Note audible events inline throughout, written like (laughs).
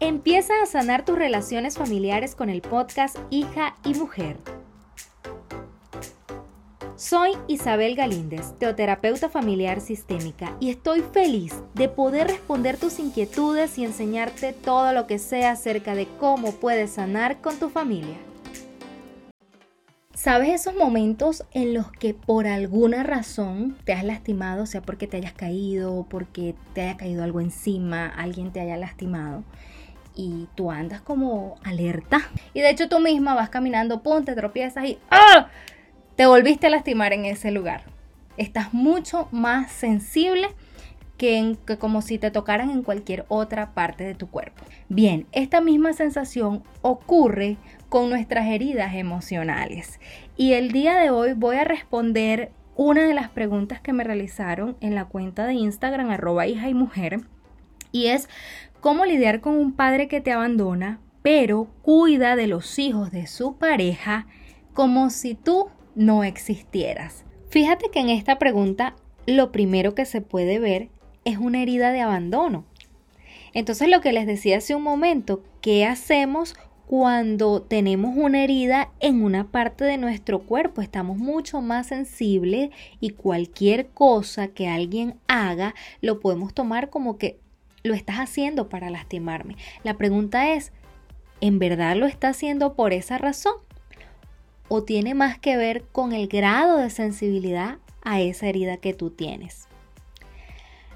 Empieza a sanar tus relaciones familiares con el podcast Hija y Mujer. Soy Isabel Galíndez, teoterapeuta familiar sistémica, y estoy feliz de poder responder tus inquietudes y enseñarte todo lo que sea acerca de cómo puedes sanar con tu familia. ¿Sabes esos momentos en los que por alguna razón te has lastimado, sea porque te hayas caído, porque te haya caído algo encima, alguien te haya lastimado? Y tú andas como alerta. Y de hecho tú misma vas caminando, ponte, tropiezas y ¡ah! te volviste a lastimar en ese lugar. Estás mucho más sensible que, que, como si te tocaran en cualquier otra parte de tu cuerpo. Bien, esta misma sensación ocurre con nuestras heridas emocionales. Y el día de hoy voy a responder una de las preguntas que me realizaron en la cuenta de Instagram arroba hija y mujer. Y es cómo lidiar con un padre que te abandona, pero cuida de los hijos de su pareja como si tú no existieras. Fíjate que en esta pregunta lo primero que se puede ver es una herida de abandono. Entonces lo que les decía hace un momento, ¿qué hacemos cuando tenemos una herida en una parte de nuestro cuerpo? Estamos mucho más sensibles y cualquier cosa que alguien haga lo podemos tomar como que lo estás haciendo para lastimarme. La pregunta es, ¿en verdad lo está haciendo por esa razón? ¿O tiene más que ver con el grado de sensibilidad a esa herida que tú tienes?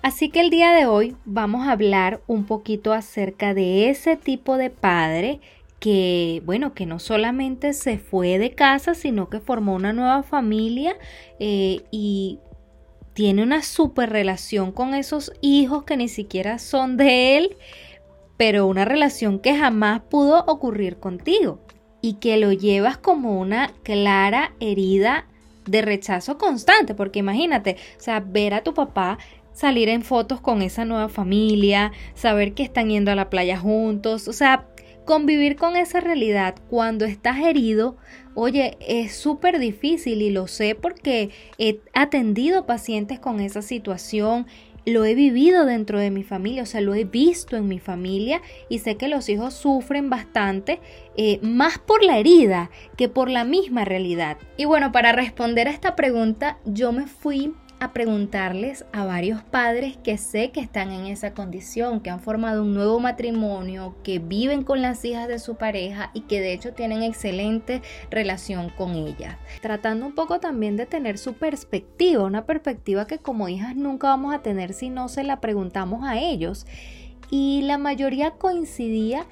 Así que el día de hoy vamos a hablar un poquito acerca de ese tipo de padre que, bueno, que no solamente se fue de casa, sino que formó una nueva familia eh, y tiene una super relación con esos hijos que ni siquiera son de él, pero una relación que jamás pudo ocurrir contigo y que lo llevas como una clara herida de rechazo constante, porque imagínate, o sea, ver a tu papá salir en fotos con esa nueva familia, saber que están yendo a la playa juntos, o sea, convivir con esa realidad cuando estás herido, oye, es súper difícil y lo sé porque he atendido pacientes con esa situación, lo he vivido dentro de mi familia, o sea, lo he visto en mi familia y sé que los hijos sufren bastante, eh, más por la herida que por la misma realidad. Y bueno, para responder a esta pregunta, yo me fui a preguntarles a varios padres que sé que están en esa condición, que han formado un nuevo matrimonio, que viven con las hijas de su pareja y que de hecho tienen excelente relación con ellas. Tratando un poco también de tener su perspectiva, una perspectiva que como hijas nunca vamos a tener si no se la preguntamos a ellos. Y la mayoría coincidía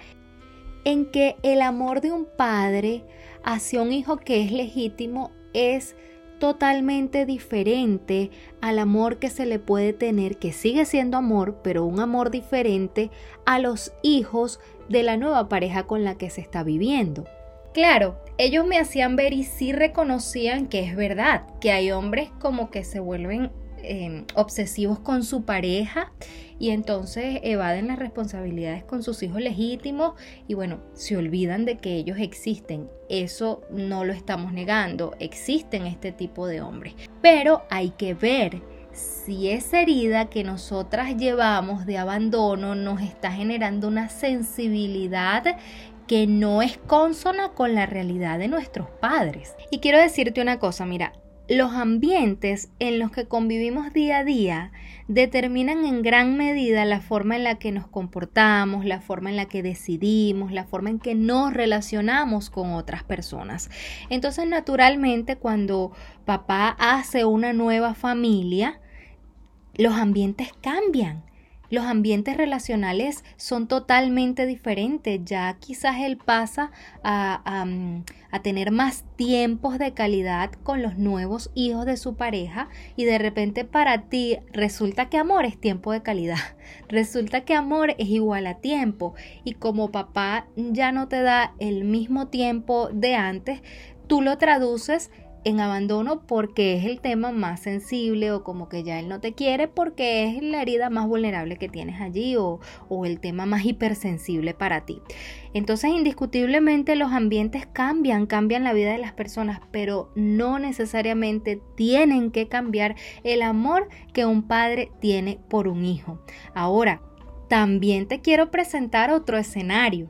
en que el amor de un padre hacia un hijo que es legítimo es totalmente diferente al amor que se le puede tener, que sigue siendo amor, pero un amor diferente a los hijos de la nueva pareja con la que se está viviendo. Claro, ellos me hacían ver y sí reconocían que es verdad, que hay hombres como que se vuelven Em, obsesivos con su pareja y entonces evaden las responsabilidades con sus hijos legítimos y bueno, se olvidan de que ellos existen. Eso no lo estamos negando, existen este tipo de hombres. Pero hay que ver si esa herida que nosotras llevamos de abandono nos está generando una sensibilidad que no es consona con la realidad de nuestros padres. Y quiero decirte una cosa, mira, los ambientes en los que convivimos día a día determinan en gran medida la forma en la que nos comportamos, la forma en la que decidimos, la forma en que nos relacionamos con otras personas. Entonces, naturalmente, cuando papá hace una nueva familia, los ambientes cambian los ambientes relacionales son totalmente diferentes. Ya quizás él pasa a, a, tener más tiempos de calidad con los nuevos hijos de su pareja y de repente para ti resulta que amor es tiempo de calidad. (laughs) Resulta que amor es igual a tiempo y como papá ya no te da el mismo tiempo de antes, tú lo traduces en abandono porque es el tema más sensible o como que ya él no te quiere porque es la herida más vulnerable que tienes allí o, o, el tema más hipersensible para ti. Entonces indiscutiblemente los ambientes cambian, cambian la vida de las personas, pero no necesariamente tienen que cambiar el amor que un padre tiene por un hijo. Ahora, también te quiero presentar otro escenario.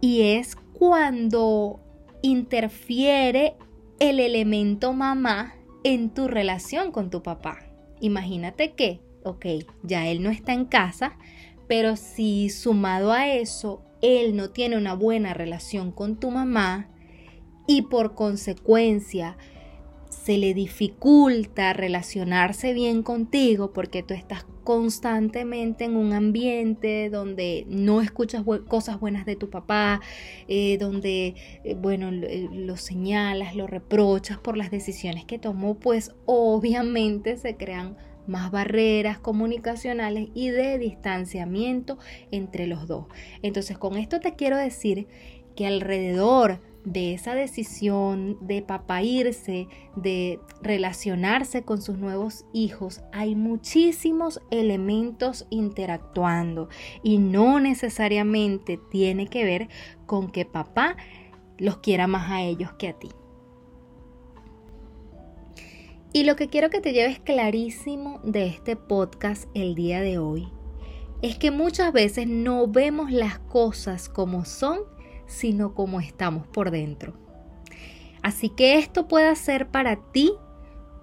Y es cuando interfiere el elemento mamá en tu relación con tu papá. Imagínate que, ok, ya él no está en casa, pero si sumado a eso, él no tiene una buena relación con tu mamá y por consecuencia se le dificulta relacionarse bien contigo porque tú estás constantemente en un ambiente donde no escuchas cosas buenas de tu papá, eh, donde, eh, bueno, eh, lo, señalas, lo reprochas por las decisiones que tomó, pues obviamente se crean más barreras comunicacionales y de distanciamiento entre los dos. Entonces, con esto te quiero decir que alrededor de esa decisión de papá irse, de relacionarse con sus nuevos hijos, hay muchísimos elementos interactuando y no necesariamente tiene que ver con que papá los quiera más a ellos que a ti. Y lo que quiero que te lleves clarísimo de este podcast el día de hoy es que muchas veces no vemos las cosas como son, sino como estamos por dentro. Así que esto puede ser para ti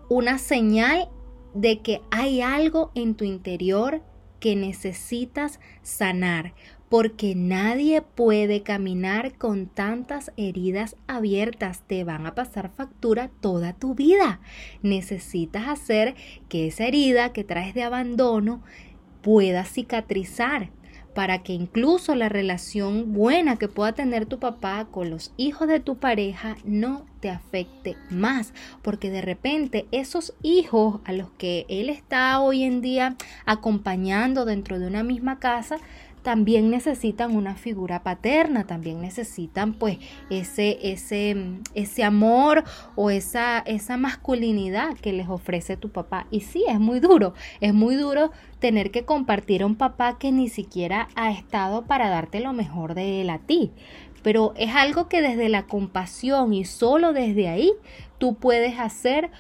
una señal de que hay algo en tu interior que necesitas sanar, porque nadie puede caminar con tantas heridas abiertas, te van a pasar factura toda tu vida. Necesitas hacer que esa herida que traes de abandono pueda cicatrizar, para que incluso la relación buena que pueda tener tu papá con los hijos de tu pareja no te afecte más, porque de repente esos hijos a los que él está hoy en día acompañando dentro de una misma casa, también necesitan una figura paterna, también necesitan pues ese, ese, ese amor o esa, esa masculinidad que les ofrece tu papá. Y sí, es muy duro, es muy duro tener que compartir a un papá que ni siquiera ha estado para darte lo mejor de él a ti. Pero es algo que desde la compasión y solo desde ahí tú puedes hacer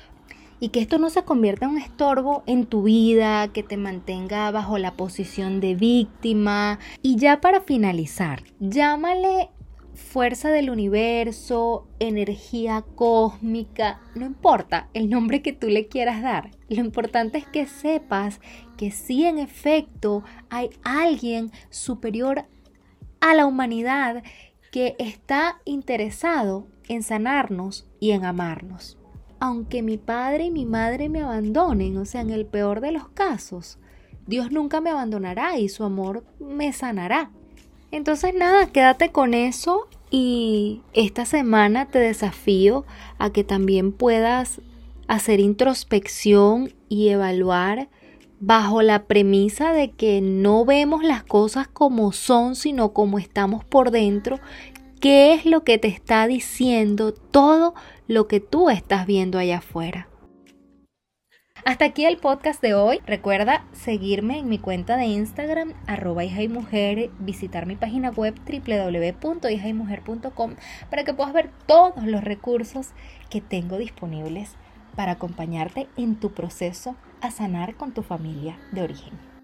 y que esto no se convierta en un estorbo en tu vida, que te mantenga bajo la posición de víctima. Y ya para finalizar, llámale fuerza del universo, energía cósmica, no importa el nombre que tú le quieras dar. Lo importante es que sepas que sí en efecto hay alguien superior a la humanidad que está interesado en sanarnos y en amarnos aunque mi padre y mi madre me abandonen, o sea, en el peor de los casos, Dios nunca me abandonará y su amor me sanará. Entonces nada, quédate con eso y esta semana te desafío a que también puedas hacer introspección y evaluar bajo la premisa de que no vemos las cosas como son, sino como estamos por dentro, qué es lo que te está diciendo todo lo que tú estás viendo allá afuera. Hasta aquí el podcast de hoy. Recuerda seguirme en mi cuenta de Instagram, arroba y visitar mi página web www.hijaymujer.com para que puedas ver todos los recursos que tengo disponibles para acompañarte en tu proceso a sanar con tu familia de origen.